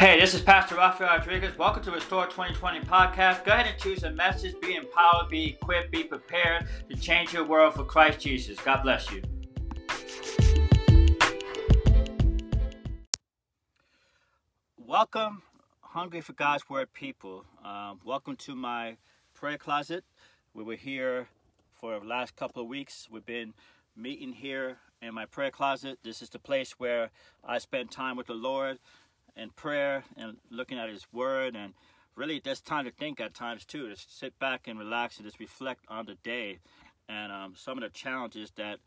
Hey, this is Pastor Rafael Rodriguez. Welcome to Restore 2020 podcast. Go ahead and choose a message. Be empowered, be equipped, be prepared to change your world for Christ Jesus. God bless you. Welcome, Hungry for God's Word people. Um, welcome to my prayer closet. We were here for the last couple of weeks. We've been meeting here in my prayer closet. This is the place where I spend time with the Lord and prayer and looking at His Word. And really there's time to think at times too to sit back and relax and just reflect on the day and um, some of the challenges that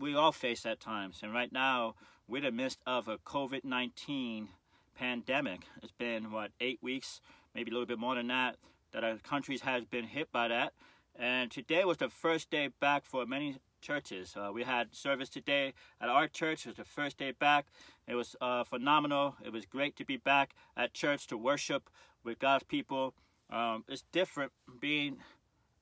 we all face at times. And right now we're in the midst of a covid-19 pandemic. It's been what eight weeks maybe a little bit more than that that our countries has been hit by that. And today was the first day back for many churches. Uh, we had service today at our church. It was the first day back. It was uh, phenomenal. It was great to be back at church to worship with God's people. Um, it's different being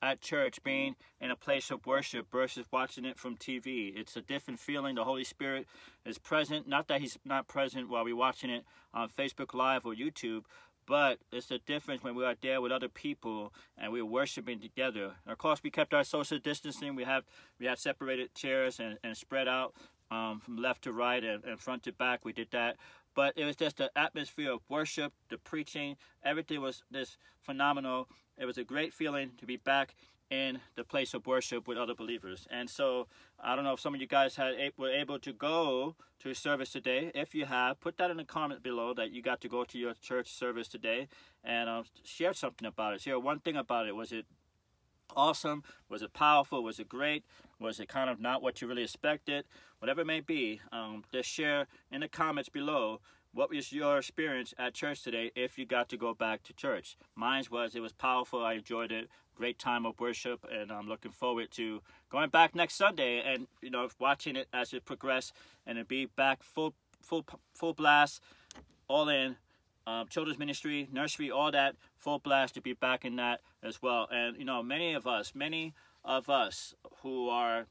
at church, being in a place of worship versus watching it from TV. It's a different feeling. The Holy Spirit is present. Not that He's not present while we're watching it on Facebook Live or YouTube, but it's the difference when we are there with other people and we're worshiping together. Of course, we kept our social distancing. We have we had separated chairs and, and spread out um, from left to right and, and front to back. We did that, but it was just the atmosphere of worship, the preaching. Everything was just phenomenal. It was a great feeling to be back in the place of worship with other believers. And so I don't know if some of you guys had were able to go to service today. If you have, put that in the comment below that you got to go to your church service today and um, share something about it. Share one thing about it. Was it awesome? Was it powerful? Was it great? Was it kind of not what you really expected? Whatever it may be, um, just share in the comments below what was your experience at church today if you got to go back to church? Mine was it was powerful. I enjoyed it. Great time of worship, and I'm looking forward to going back next Sunday and you know watching it as it progress and it be back full full full blast, all in. Um, children's ministry, nursery, all that full blast to be back in that as well. And you know, many of us, many of us who are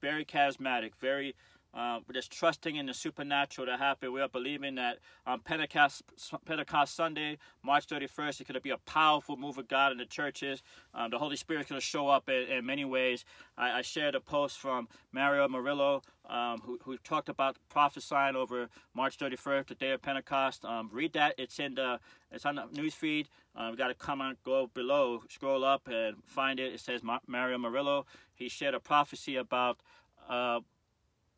very charismatic, very uh, we're just trusting in the supernatural to happen. We are believing that on Pentecost, Pentecost Sunday, March 31st, it's going to be a powerful move of God in the churches. Um, the Holy Spirit is going to show up in, in many ways. I, I, shared a post from Mario Murillo, um, who, who, talked about prophesying over March 31st, the day of Pentecost. Um, read that. It's in the it's on the news feed. Uh, we got to come on, go below, scroll up, and find it. It says Mario Murillo. He shared a prophecy about. Uh,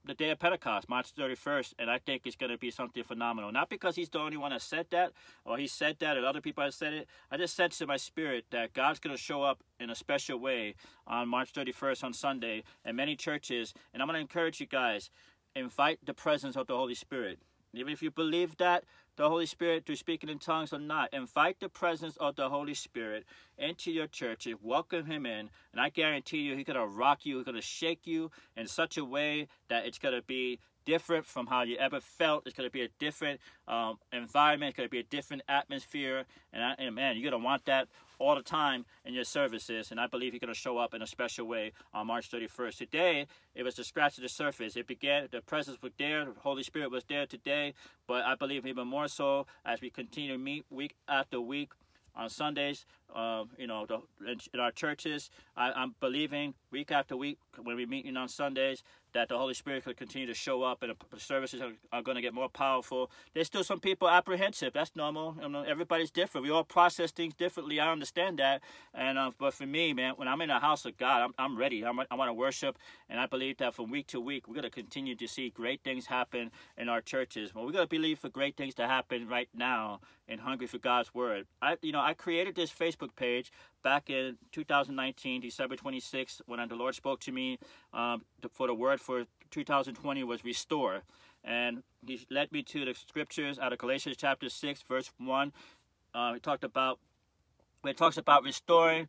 the day of Pentecost, March 31st, and I think it's going to be something phenomenal. Not because he's the only one that said that, or he said that, and other people have said it. I just sense in my spirit that God's going to show up in a special way on March 31st on Sunday in many churches. And I'm going to encourage you guys, invite the presence of the Holy Spirit. Even if you believe that, the Holy Spirit through speaking in tongues or not. Invite the presence of the Holy Spirit into your church. Welcome Him in, and I guarantee you, He's going to rock you. He's going to shake you in such a way that it's going to be different from how you ever felt. It's going to be a different um, environment. It's going to be a different atmosphere. And, I, and man, you're going to want that all the time in your services. And I believe you're going to show up in a special way on March 31st. Today, it was to scratch of the surface. It began, the presence was there, the Holy Spirit was there today. But I believe even more so as we continue to meet week after week on Sundays, uh, you know, the, in, in, our churches. I, am believing week after week when we meet on Sundays that the Holy Spirit could continue to show up and the services are, are going to get more powerful. There's still some people apprehensive. That's normal. You know, everybody's different. We all process things differently. I understand that. And uh, but for me, man, when I'm in the house of God, I'm, I'm ready. I'm, I want to worship, and I believe that from week to week, we're going to continue to see great things happen in our churches. Well, we're going to believe for great things to happen right now in Hungry for God's Word. I, you know, I created this Facebook page back in 2019, December 26th, when the Lord spoke to me um, for the word for 2020 was restore. And he led me to the scriptures out of Galatians chapter 6, verse 1. Uh, he talked about, it talks about restoring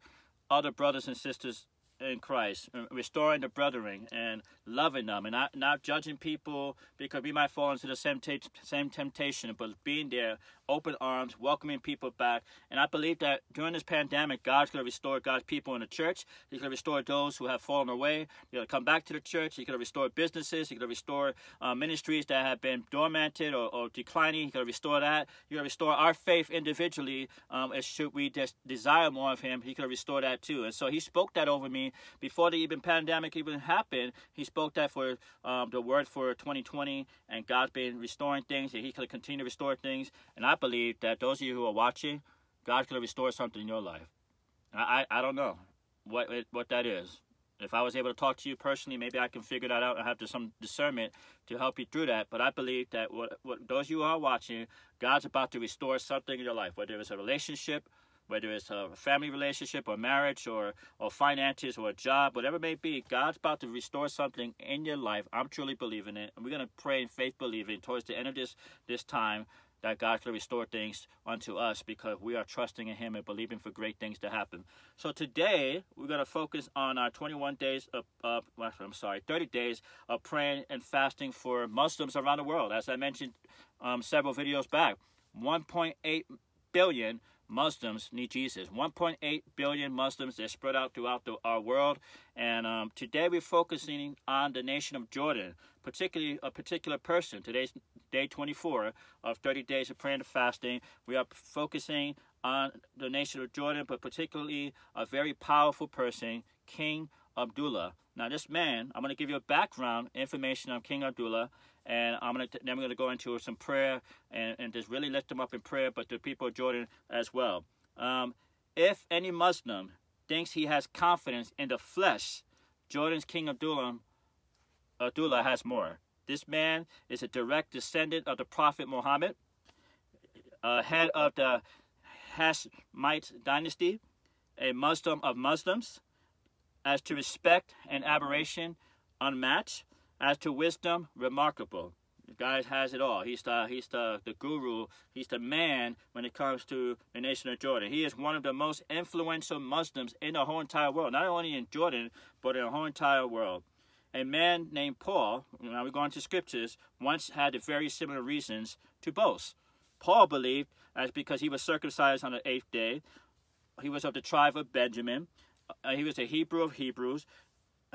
other brothers and sisters in Christ, uh, restoring the brethren and loving them and not, not judging people because we might fall into the same, t- same temptation, but being there, open arms, welcoming people back. And I believe that during this pandemic, God's going to restore God's people in the church. He's going to restore those who have fallen away. He's going to come back to the church. He's going to restore businesses. He's going to restore uh, ministries that have been dormanted or, or, declining. He's going to restore that. He's going to restore our faith individually. Um, as should we just desire more of Him, going to restore that too. And so He spoke that over me before the even pandemic even happened. He spoke that for um, the word for 2020, and God's been restoring things, and going to continue to restore things. And I believe that those of you who are watching, God to restore something in your life. I, I, I don't know what what that is. If I was able to talk to you personally, maybe I can figure that out and have some discernment to help you through that. But I believe that what, what those of you who are watching, God's about to restore something in your life, whether it's a relationship, whether it's a family relationship or marriage or, or finances or a job, whatever it may be, God's about to restore something in your life. I'm truly believing it. And we're going to pray in faith believing towards the end of this, this time that God can restore things unto us because we are trusting in Him and believing for great things to happen. So today we're going to focus on our 21 days of, uh, I'm sorry, 30 days of praying and fasting for Muslims around the world. As I mentioned um, several videos back, 1.8 billion Muslims need Jesus. 1.8 billion Muslims, they're spread out throughout the, our world. And um, today we're focusing on the nation of Jordan, particularly a particular person. Today's day 24 of 30 days of prayer and fasting. We are focusing on the nation of Jordan, but particularly a very powerful person, King Abdullah. Now, this man, I'm going to give you a background information on King Abdullah and I'm gonna then we're gonna go into some prayer and, and just really lift them up in prayer, but the people of Jordan as well. Um, if any Muslim thinks he has confidence in the flesh, Jordan's King Abdullah Abdullah has more. This man is a direct descendant of the Prophet Muhammad, uh, head of the Hashemite dynasty, a Muslim of Muslims. As to respect and aberration, unmatched. As to wisdom, remarkable. The guy has it all. He's the he's the, the guru. He's the man when it comes to the nation of Jordan. He is one of the most influential Muslims in the whole entire world. Not only in Jordan, but in the whole entire world. A man named Paul, now we go into scriptures, once had very similar reasons to boast. Paul believed, as because he was circumcised on the eighth day, he was of the tribe of Benjamin, uh, he was a Hebrew of Hebrews,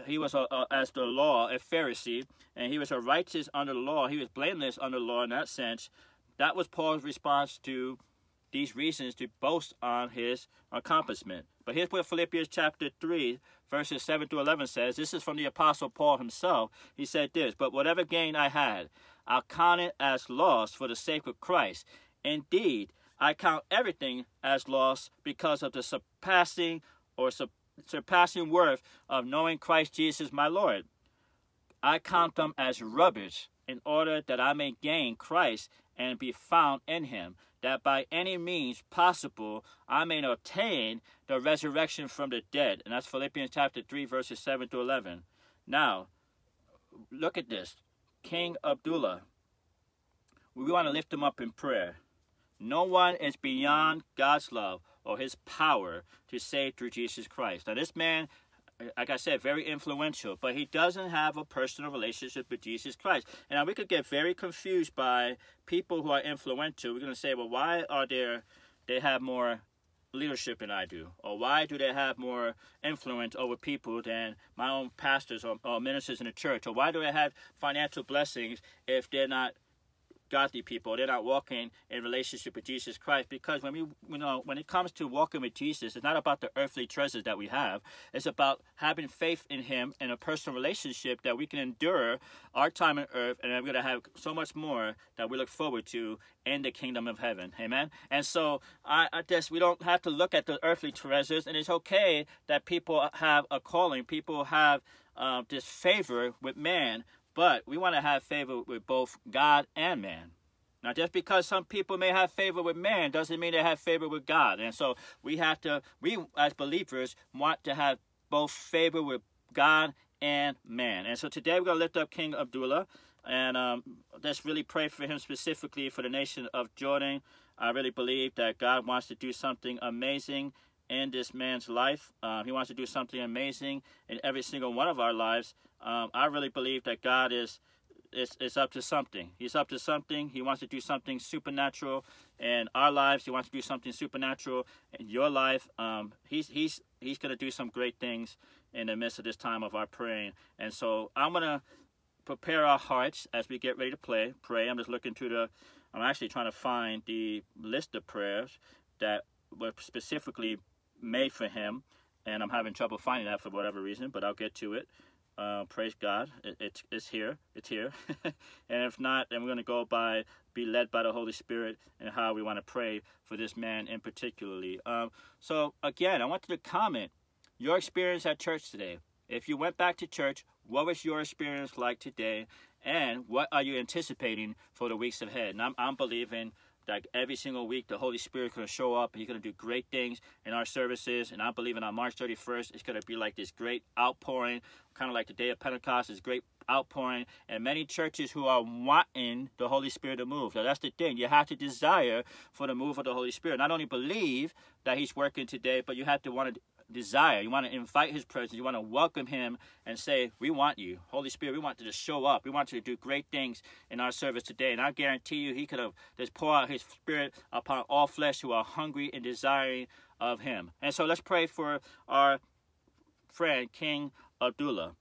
he was a, a, as the law a Pharisee, and he was a righteous under the law. He was blameless under the law in that sense. That was Paul's response to these reasons to boast on his accomplishment. But here's what Philippians chapter 3, verses 7 to 11 says. This is from the Apostle Paul himself. He said this, But whatever gain I had, I count it as loss for the sake of Christ. Indeed, I count everything as loss because of the surpassing or surpassing surpassing worth of knowing Christ Jesus my Lord. I count them as rubbish in order that I may gain Christ and be found in him, that by any means possible I may obtain the resurrection from the dead. And that's Philippians chapter 3, verses 7 to 11. Now, look at this. King Abdullah. We want to lift him up in prayer. No one is beyond God's love or his power to save through Jesus Christ. Now, this man, like I said, very influential, but he doesn't have a personal relationship with Jesus Christ. And we could get very confused by people who are influential. We're going to say, well, why are there, they have more leadership than I do? Or why do they have more influence over people than my own pastors or, or ministers in the church? Or why do they have financial blessings if they're not godly people. They're not walking in relationship with Jesus Christ because when we, you know, when it comes to walking with Jesus, it's not about the earthly treasures that we have. It's about having faith in Him and a personal relationship that we can endure our time on earth, and we're going to have so much more that we look forward to in the kingdom of heaven. Amen. And so I, I guess we don't have to look at the earthly treasures, and it's okay that people have a calling. People have uh, this favor with man, but we want to have favor with both God and man. Now, just because some people may have favor with man doesn't mean they have favor with God. And so we have to, we as believers want to have both favor with God and man. And so today we're going to lift up King Abdullah and um, let's really pray for him specifically for the nation of Jordan. I really believe that God wants to do something amazing in this man's life. Uh, he wants to do something amazing in every single one of our lives. Um, I really believe that God is it's, it's up to something. He's up to something. He wants to do something supernatural in our lives. He wants to do something supernatural in your life. Um, he's he's he's going to do some great things in the midst of this time of our praying. And so I'm going to prepare our hearts as we get ready to play. Pray. I'm just looking to the. I'm actually trying to find the list of prayers that were specifically made for him, and I'm having trouble finding that for whatever reason. But I'll get to it. Uh, praise God. It, it's, it's here. It's here. and if not, then we're going to go by, be led by the Holy Spirit and how we want to pray for this man in particularly. Um, so again, I want you to comment your experience at church today. If you went back to church, what was your experience like today? And what are you anticipating for the weeks ahead? And I'm, I'm believing that every single week the Holy Spirit going to show up. He's going to do great things in our services. And i'm believing on March 31st, it's going to be like this great outpouring, kind of like the day of Pentecost, this great outpouring. And many churches who are wanting the Holy Spirit to move. So that's the thing. You have to desire for the move of the Holy Spirit. Not only believe that He's working today, but you have to want to desire. You want to invite his presence. You want to welcome him and say, We want you. Holy Spirit, we want you to show up. We want you to do great things in our service today. And I guarantee you, he could have just pour out his spirit upon all flesh who are hungry and desiring of him. And so let's pray for our friend, King Abdullah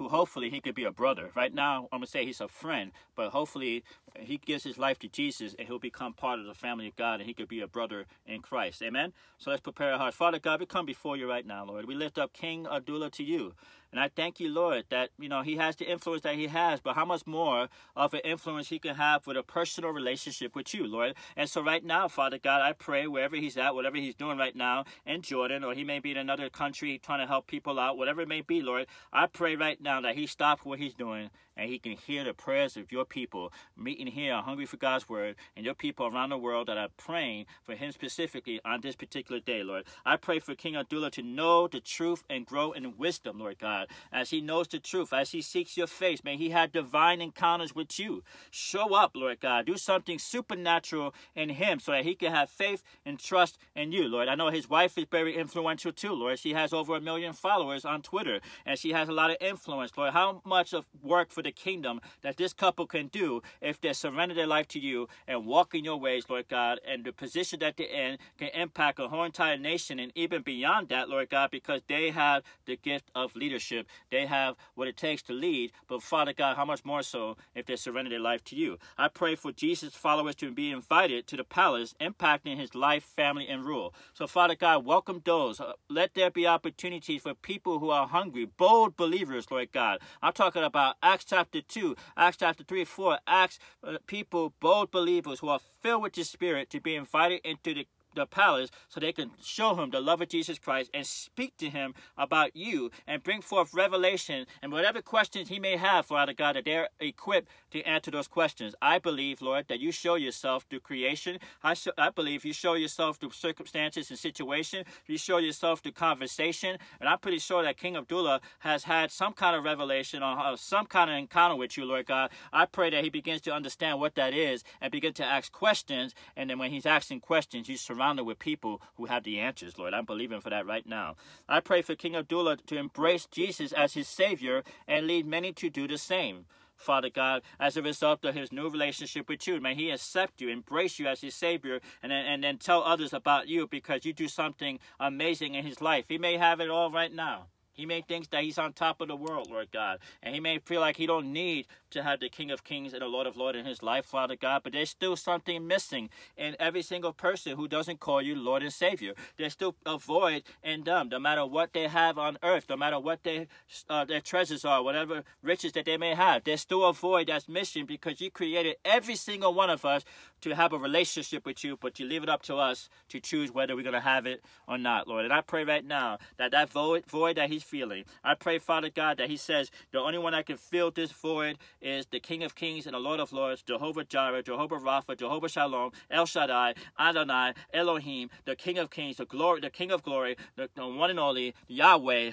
who hopefully he could be a brother. Right now, I'm going to say he's a friend, but hopefully he gives his life to Jesus and he'll become part of the family of God and he could be a brother in Christ. Amen? So let's prepare our hearts. Father God, we come before you right now, Lord. We lift up King Abdullah to you. And I thank you, Lord, that, you know, he has the influence that he has, but how much more of an influence he can have with a personal relationship with you, Lord. And so right now, Father God, I pray wherever he's at, whatever he's doing right now in Jordan, or he may be in another country trying to help people out, whatever it may be, Lord, I pray right now that he stops what he's doing and he can hear the prayers of your people meeting here, hungry for God's word, and your people around the world that are praying for him specifically on this particular day, Lord. I pray for King Abdullah to know the truth and grow in wisdom, Lord God, as he knows the truth, as he seeks your face. May he have divine encounters with you. Show up, Lord God. Do something supernatural in him so that he can have faith and trust in you, Lord. I know his wife is very influential too, Lord. She has over a million followers on Twitter, and she has a lot of influence, Lord. How much of work for the the kingdom that this couple can do if they surrender their life to you and walk in your ways, Lord God, and the position that they're in can impact a whole entire nation and even beyond that, Lord God, because they have the gift of leadership. They have what it takes to lead, but Father God, how much more so if they surrender their life to you? I pray for Jesus' followers to be invited to the palace, impacting his life, family, and rule. So, Father God, welcome those. Uh, let there be opportunities for people who are hungry, bold believers, Lord God. I'm talking about Acts chapter chapter 2, Acts chapter 3, 4, Acts uh, people, bold believers who are filled with the Spirit to be invited into the the palace so they can show him the love of Jesus Christ and speak to him about you and bring forth revelation and whatever questions he may have, Father God, that they're equipped to answer those questions. I believe, Lord, that you show yourself through creation. I, sh- I believe you show yourself through circumstances and situation. You show yourself through conversation. And I'm pretty sure that King Abdullah has had some kind of revelation or some kind of encounter with you, Lord God. I pray that he begins to understand what that is and begin to ask questions. And then when he's asking questions, you surround surrounded with people who have the answers, Lord. I'm believing for that right now. I pray for King Abdullah to embrace Jesus as his Savior and lead many to do the same. Father God, as a result of his new relationship with you. May he accept you, embrace you as his Savior, and and then tell others about you because you do something amazing in his life. He may have it all right now. He may think that he's on top of the world, Lord God. And he may feel like he don't need to have the King of Kings and the Lord of Lords in his life, Father God. But there's still something missing in every single person who doesn't call you Lord and Savior. There's still a void in them, no matter what they have on earth, no matter what they, uh, their treasures are, whatever riches that they may have. There's still a void that's missing because you created every single one of us to have a relationship with you, but you leave it up to us to choose whether we're going to have it or not, Lord. And I pray right now that that void, void that he's feeling. I pray, Father God, that He says the only one that can fill this void is the King of Kings and the Lord of Lords, Jehovah Jireh, Jehovah Rapha, Jehovah Shalom, El Shaddai, Adonai, Elohim, the King of Kings, the glory, the King of Glory, the, the one and only Yahweh.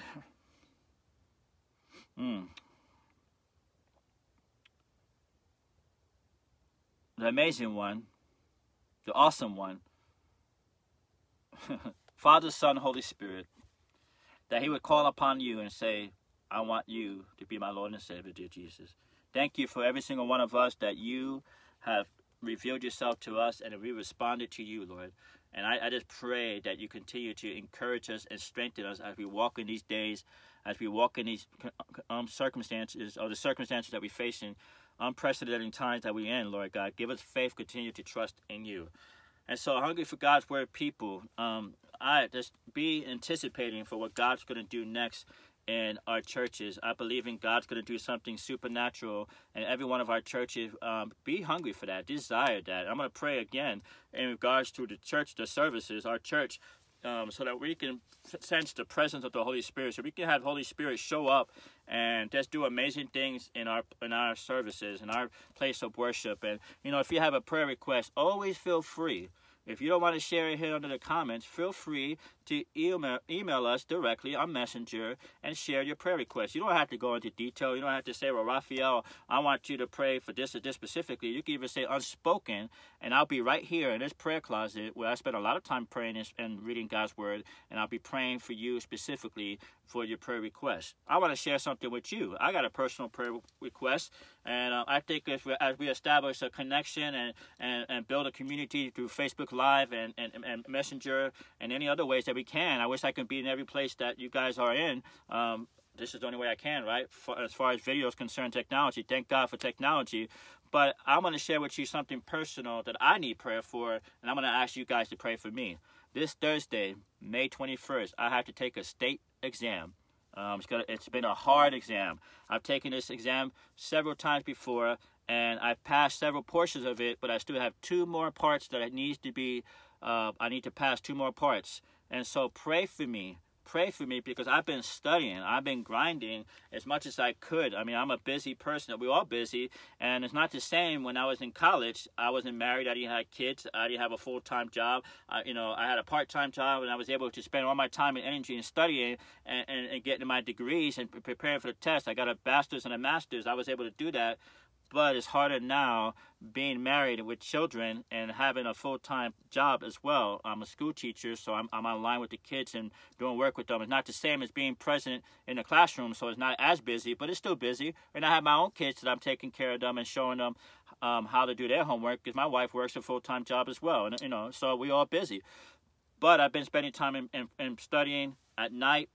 Mm. The amazing one, the awesome one, Father, Son, Holy Spirit, that He would call upon you and say, I want you to be my Lord and Savior, dear Jesus. Thank you for every single one of us that you have revealed yourself to us and we responded to you, Lord. And I, I, just pray that you continue to encourage us and strengthen us as we walk in these days, as we walk in these um, circumstances or the circumstances that we face in unprecedented times that we're in, Lord God. Give us faith, continue to trust in you. And so, hungry for God's word, people, um, I just be anticipating for what God's going to do next in our churches. I believe in God's going to do something supernatural, in every one of our churches um, be hungry for that, desire that. I'm going to pray again in regards to the church, the services, our church. Um, so that we can sense the presence of the Holy Spirit, so we can have Holy Spirit show up and just do amazing things in our in our services, in our place of worship. And you know, if you have a prayer request, always feel free if you don't want to share it here under the comments, feel free to email, email us directly on Messenger and share your prayer requests. You don't have to go into detail. You don't have to say, well, Rafael, I want you to pray for this or this specifically. You can even say unspoken, and I'll be right here in this prayer closet where I spend a lot of time praying and reading God's word, and I'll be praying for you specifically for your prayer request. I want to share something with you. I got a personal prayer request, and uh, I think if we, as we establish a connection and, and, and build a community through Facebook Live and, and, and Messenger and any other ways that we can, I wish I could be in every place that you guys are in. Um, this is the only way I can, right? For, as far as video is concerned, technology. Thank God for technology. But I'm going to share with you something personal that I need prayer for, and I'm going to ask you guys to pray for me. This Thursday, May 21st, I have to take a state exam. Um, it's, gonna, it's been a hard exam. I've taken this exam several times before, and I've passed several portions of it, but I still have two more parts that it needs to be. Uh, I need to pass two more parts, and so pray for me pray for me because I've been studying. I've been grinding as much as I could. I mean, I'm a busy person. We're all busy. And it's not the same when I was in college. I wasn't married. I didn't have kids. I didn't have a full time job. I, you know, I had a part time job and I was able to spend all my time and energy in studying and, and, and getting my degrees and preparing for the test. I got a bachelor's and a master's. I was able to do that but it's harder now being married with children and having a full-time job as well. I'm a school teacher, so I'm, I'm online with the kids and doing work with them. It's not the same as being present in the classroom, so it's not as busy, but it's still busy. And I have my own kids that I'm taking care of them and showing them um, how to do their homework because my wife works a full-time job as well, and you know, so we all busy. But I've been spending time in, in, in studying at night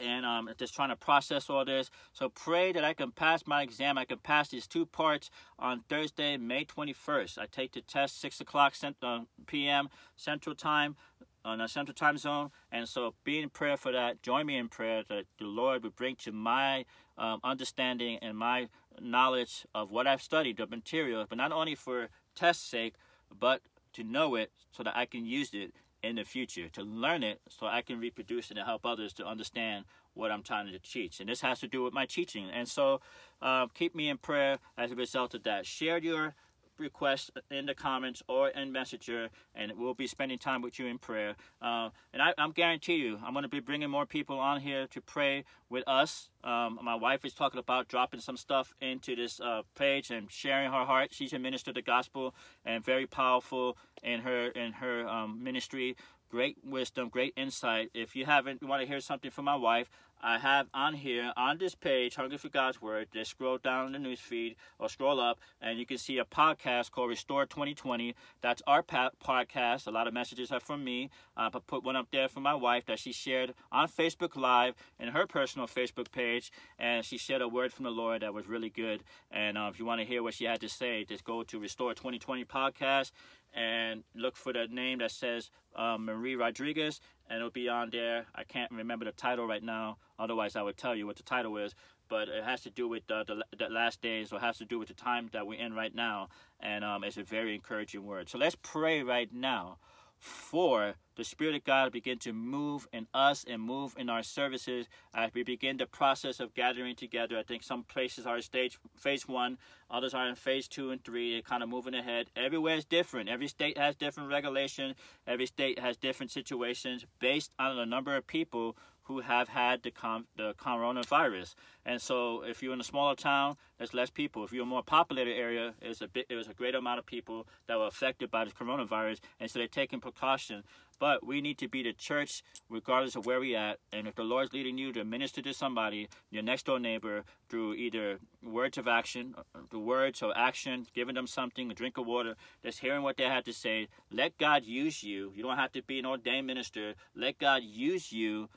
and um, just trying to process all this. So pray that I can pass my exam. I can pass these two parts on Thursday, May 21st. I take the test 6 o'clock uh, p.m. Central Time on a Central Time Zone. And so be in prayer for that. Join me in prayer that the Lord would bring to my um, understanding and my knowledge of what I've studied, the material, but not only for test sake, but to know it so that I can use it in the future to learn it so I can reproduce it and help others to understand what I'm trying to teach. And this has to do with my teaching. And so uh, keep me in prayer as a result of that. Share your request in the comments or in Messenger, and we'll be spending time with you in prayer. Uh, and I, am guarantee you, I'm going to be bringing more people on here to pray with us. Um, my wife is talking about dropping some stuff into this uh, page and sharing her heart. She's a minister of the gospel and very powerful in her in her um, ministry great wisdom, great insight. If you haven't, you want to hear something from my wife, I have on here, on this page, Hungry for God's Word, just scroll down the newsfeed or scroll up, and you can see a podcast called Restore 2020. That's our podcast. A lot of messages are from me. Uh, put one up there for my wife that she shared on Facebook Live in her personal Facebook page, and she shared a word from the Lord that was really good. And uh, if you want to hear what she had to say, just go to Restore 2020 podcast and look for the name that says um, Marie Rodriguez, and it'll be on there. I can't remember the title right now, otherwise I would tell you what the title is. But it has to do with uh, the, the last days, or has to do with the time that we're in right now, and um, it's a very encouraging word. So let's pray right now for the Spirit of God begin to move in us and move in our services as we begin the process of gathering together. I think some places are in stage phase one, others are in phase two and three. They're kind of moving ahead. Everywhere is different. Every state has different regulation. Every state has different situations based on the number of people who have had the, com- the coronavirus. And so, if you're in a smaller town, there's less people. If you're a more populated area, there's a bit, there's a greater amount of people that were affected by the coronavirus, and so they're taking precaution. But we need to be the church regardless of where we at. And if the Lord's leading you to minister to somebody, your next door neighbor, through either words of action, uh, the words or action, giving them something, a drink of water, just hearing what they had to say, let God use you. You don't have to be an ordained minister. Let God use you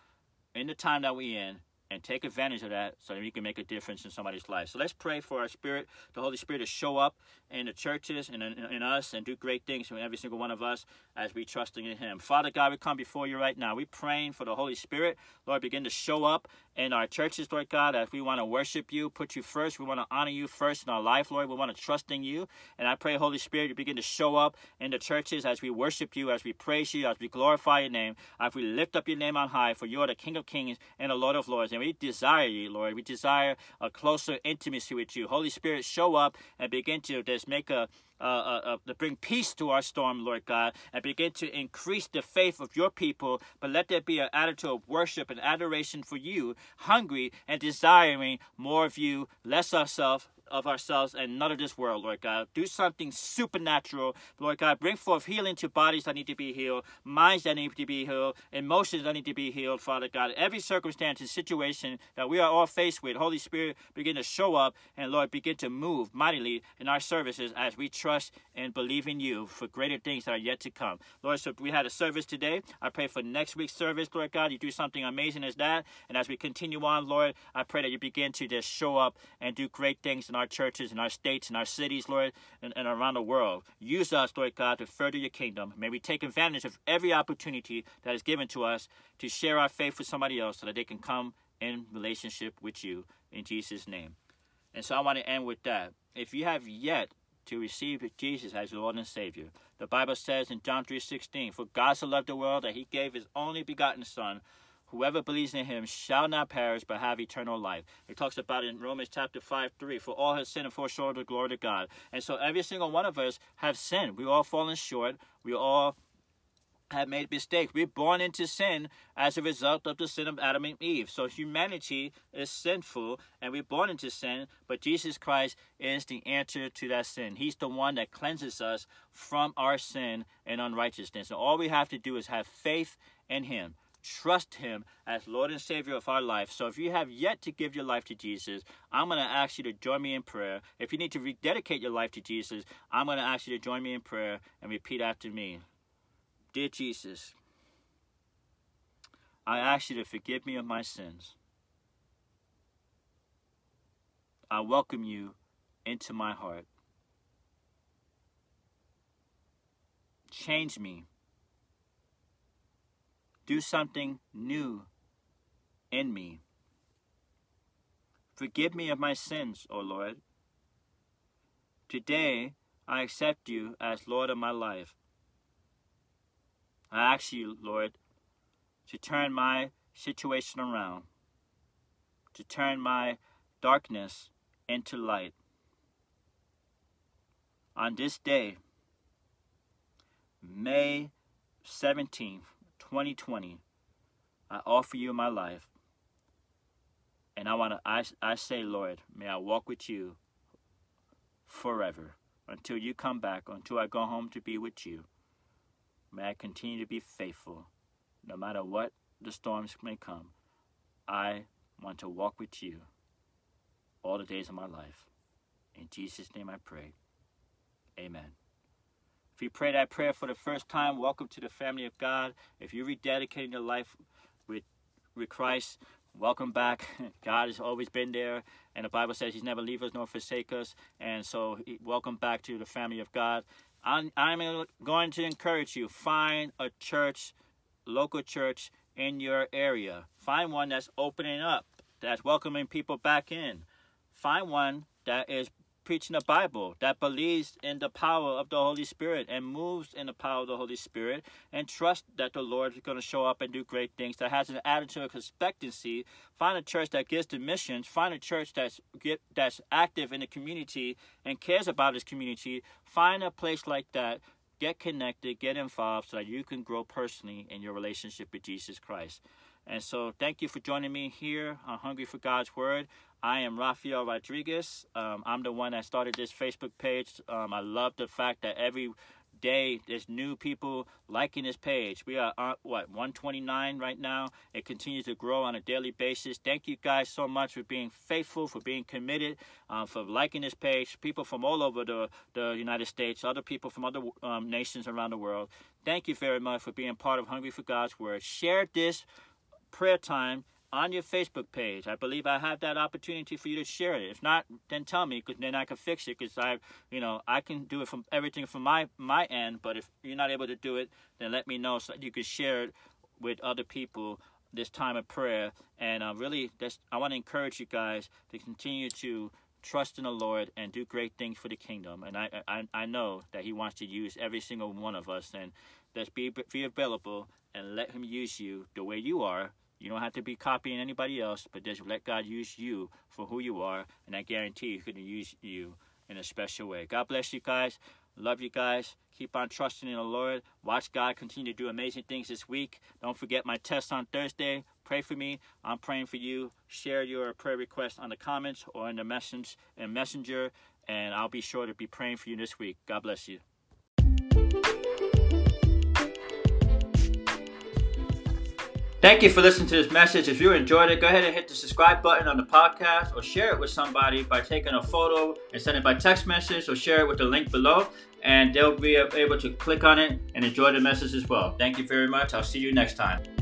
in the time that we're in and take advantage of that so that we can make a difference in somebody's life. So let's pray for our spirit, the Holy Spirit to show up in the churches and in, in, us and do great things in every single one of us as we trusting in Him. Father God, we come before you right now. We praying for the Holy Spirit. Lord, begin to show up in our churches, Lord God, as we want to worship you, put you first. We want to honor you first in our life, Lord. We want to trust in you. And I pray, Holy Spirit, you begin to show up in the churches as we worship you, as we praise you, as we glorify your name, as we lift up your name on high, for you are the King of kings and the Lord of lords. And we desire you, Lord. We desire a closer intimacy with you. Holy Spirit, show up and begin to just make a uh, uh, to bring peace to our storm, Lord God, and begin to increase the faith of your people. But let there be an attitude of worship and adoration for you, hungry and desiring more of you, less self, of ourselves and none of this world, Lord God. Do something supernatural, Lord God. Bring forth healing to bodies that need to be healed, minds that need to be healed, emotions that need to be healed, Father God. Every circumstance and situation that we are all faced with, Holy Spirit, begin to show up and, Lord, begin to move mightily in our services as we trust and believe in you for greater things that are yet to come. Lord, so we had a service today. I pray for next week's service, Lord God. You do something amazing as that. And as we continue on, Lord, I pray that you begin to just show up and do great things in our churches, in our states, in our cities, Lord, and, and around the world. Use us, Lord God, to further your kingdom. May we take advantage of every opportunity that is given to us to share our faith with somebody else so that they can come in relationship with you in Jesus' name. And so I want to end with that. If you have yet to receive Jesus as your Lord and Savior, the Bible says in John 3:16, "For God so loved the world that He gave His only begotten Son, Whoever believes in him shall not perish but have eternal life. It talks about in Romans chapter 5, 3, for all have sinned and fall short of the glory of God. And so every single one of us have sinned. We all fallen short. We all have made mistakes. We're born into sin as a result of the sin of Adam and Eve. So humanity is sinful and we're born into sin, but Jesus Christ is the answer to that sin. He's the one that cleanses us from our sin and unrighteousness. And all we have to do is have faith in Him trust Him as Lord and Savior of our life. So if you have yet to give your life to Jesus, I'm going to ask you to join me in prayer. If you need to rededicate your life to Jesus, I'm going to ask you to join me in prayer and repeat after me. Dear Jesus, I ask you to forgive me of my sins. I welcome you into my heart. Change me do something new in me. Forgive me of my sins, O Lord. Today, I accept you as Lord of my life. I ask you, Lord, to turn my situation around, to turn my darkness into light. On this day, May 17th, 2020, I offer you my life. And I want to, I, I say, Lord, may I walk with you forever until you come back, until I go home to be with you. May I continue to be faithful no matter what the storms may come. I want to walk with you all the days of my life. In Jesus' name I pray. Amen. If you pray that prayer for the first time, welcome to the family of God. If you're rededicating your life with, with Christ, welcome back. God has always been there, and the Bible says He's never leave us nor forsake us. And so, welcome back to the family of God. I'm, I'm going to encourage you find a church, local church in your area. Find one that's opening up, that's welcoming people back in. Find one that is preaching the Bible, that believes in the power of the Holy Spirit and moves in the power of the Holy Spirit and trust that the Lord is going to show up and do great things, that has an attitude of expectancy. Find a church that gives to missions. Find a church that's get, that's active in the community and cares about its community. Find a place like that. Get connected, get involved so that you can grow personally in your relationship with Jesus Christ. And so, thank you for joining me here on Hungry for God's Word. I am Rafael Rodriguez. Um, I'm the one that started this Facebook page. Um, I love the fact that every day there's new people liking this page. We are uh, what 129 right now. It continues to grow on a daily basis. Thank you guys so much for being faithful, for being committed, uh, for liking this page. People from all over the, the United States, other people from other um, nations around the world. Thank you very much for being part of Hungry for God's Word. Share this prayer time on your Facebook page. I believe I have that opportunity for you to share it. If not, then tell me, because then I can fix it. Because I, you know, I can do it from everything from my my end. But if you're not able to do it, then let me know so that you can share it with other people this time of prayer. And uh, really, that's, I want to encourage you guys to continue to trust in the Lord and do great things for the kingdom. And I, I, I know that He wants to use every single one of us. And let's be, be available and let Him use you the way you are you don't have to be copying anybody else, but just let God use you for who you are, and I guarantee He's going to use you in a special way. God bless you guys. Love you guys. Keep on trusting in the Lord. Watch God continue to do amazing things this week. Don't forget my test on Thursday. Pray for me. I'm praying for you. Share your prayer request on the comments or in the message and messenger, and I'll be sure to be praying for you this week. God bless you. Thank you for listening to this message. If you enjoyed it, go ahead and hit the subscribe button on the podcast or share it with somebody by taking a photo and send it by text message or share it with the link below. And they'll be able to click on it and enjoy the message as well. Thank you very much. I'll see you next time.